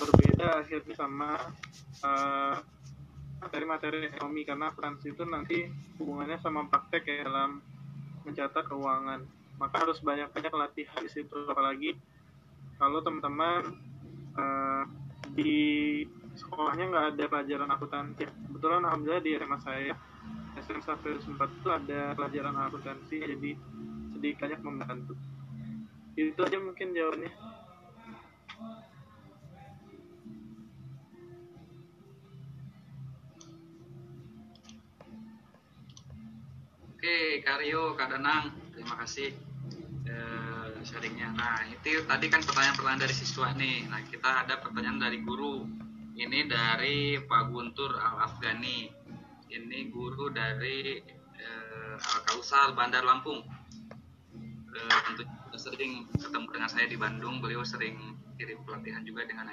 berbeda akhirnya sama uh, materi-materi ekonomi. Karena akuntansi itu nanti hubungannya sama praktek ya dalam mencatat keuangan. Maka harus banyak-banyak latihan di situ. Apalagi kalau teman-teman uh, di sekolahnya nggak ada pelajaran akuntansi. Kebetulan alhamdulillah di SMA saya SMA sampai 4 itu ada pelajaran akuntansi. Jadi sedikit banyak membantu. Itu aja mungkin jawabannya Oke, Karyo, Kak Danang, terima kasih uh, sharingnya. Nah, itu tadi kan pertanyaan-pertanyaan dari siswa nih. Nah, kita ada pertanyaan dari guru. Ini dari Pak Guntur Al Afgani. Ini guru dari uh, Al Kausal Bandar Lampung. Uh, tentu sering ketemu dengan saya di Bandung. Beliau sering kirim pelatihan juga dengan